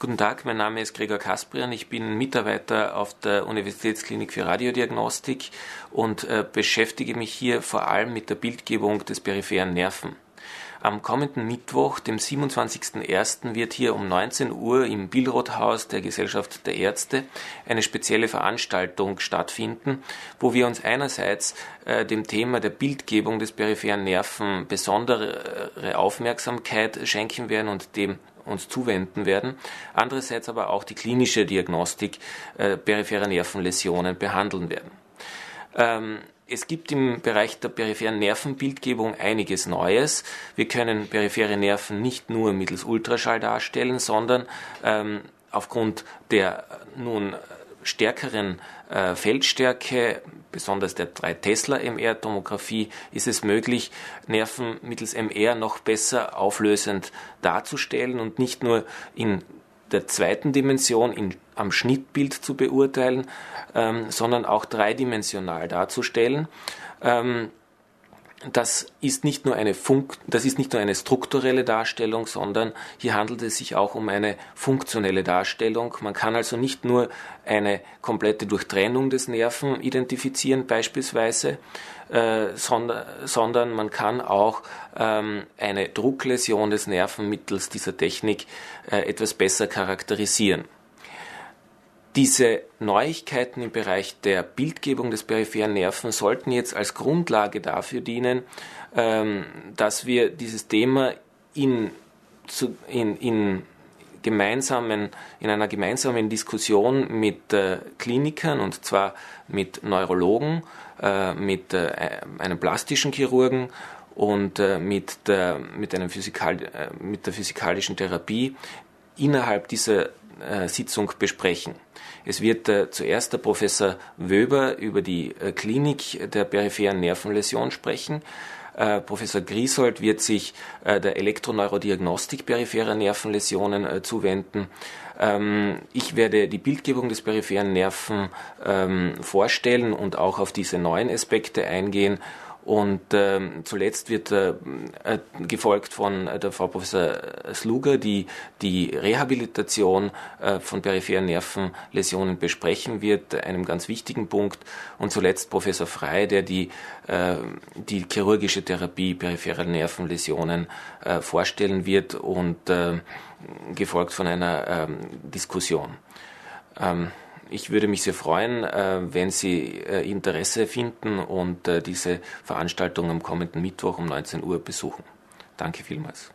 Guten Tag, mein Name ist Gregor Kasprian. Ich bin Mitarbeiter auf der Universitätsklinik für Radiodiagnostik und äh, beschäftige mich hier vor allem mit der Bildgebung des peripheren Nerven. Am kommenden Mittwoch, dem 27.01., wird hier um 19 Uhr im Billroth-Haus der Gesellschaft der Ärzte eine spezielle Veranstaltung stattfinden, wo wir uns einerseits äh, dem Thema der Bildgebung des peripheren Nerven besondere Aufmerksamkeit schenken werden und dem uns zuwenden werden, andererseits aber auch die klinische Diagnostik äh, peripherer Nervenläsionen behandeln werden. Ähm, es gibt im Bereich der peripheren Nervenbildgebung einiges Neues. Wir können periphere Nerven nicht nur mittels Ultraschall darstellen, sondern ähm, aufgrund der nun stärkeren äh, Feldstärke, besonders der 3 Tesla MR-Tomographie, ist es möglich, Nerven mittels MR noch besser auflösend darzustellen und nicht nur in der zweiten Dimension in, am Schnittbild zu beurteilen, ähm, sondern auch dreidimensional darzustellen. Ähm, das ist nicht nur eine Funk das ist nicht nur eine strukturelle Darstellung, sondern hier handelt es sich auch um eine funktionelle Darstellung. Man kann also nicht nur eine komplette Durchtrennung des Nerven identifizieren beispielsweise, äh, sondern, sondern man kann auch ähm, eine Druckläsion des Nerven mittels dieser Technik äh, etwas besser charakterisieren. Diese Neuigkeiten im Bereich der Bildgebung des peripheren Nerven sollten jetzt als Grundlage dafür dienen, ähm, dass wir dieses Thema in, in, in, gemeinsamen, in einer gemeinsamen Diskussion mit äh, Klinikern und zwar mit Neurologen, äh, mit äh, einem plastischen Chirurgen und mit, der, mit, einem Physikal, mit der physikalischen Therapie innerhalb dieser Sitzung besprechen. Es wird äh, zuerst der Professor Wöber über die äh, Klinik der peripheren Nervenläsion sprechen. Äh, Professor Griesold wird sich äh, der Elektroneurodiagnostik peripherer Nervenläsionen äh, zuwenden. Ähm, ich werde die Bildgebung des peripheren Nerven ähm, vorstellen und auch auf diese neuen Aspekte eingehen und ähm, zuletzt wird äh, äh, gefolgt von äh, der Frau Professor Sluger, die die Rehabilitation äh, von peripheren Nervenläsionen besprechen wird, einem ganz wichtigen Punkt. Und zuletzt Professor Frey, der die, äh, die chirurgische Therapie peripherer Nervenläsionen äh, vorstellen wird und gefolgt von einer ähm, Diskussion. Ähm, ich würde mich sehr freuen, äh, wenn Sie äh, Interesse finden und äh, diese Veranstaltung am kommenden Mittwoch um 19 Uhr besuchen. Danke vielmals.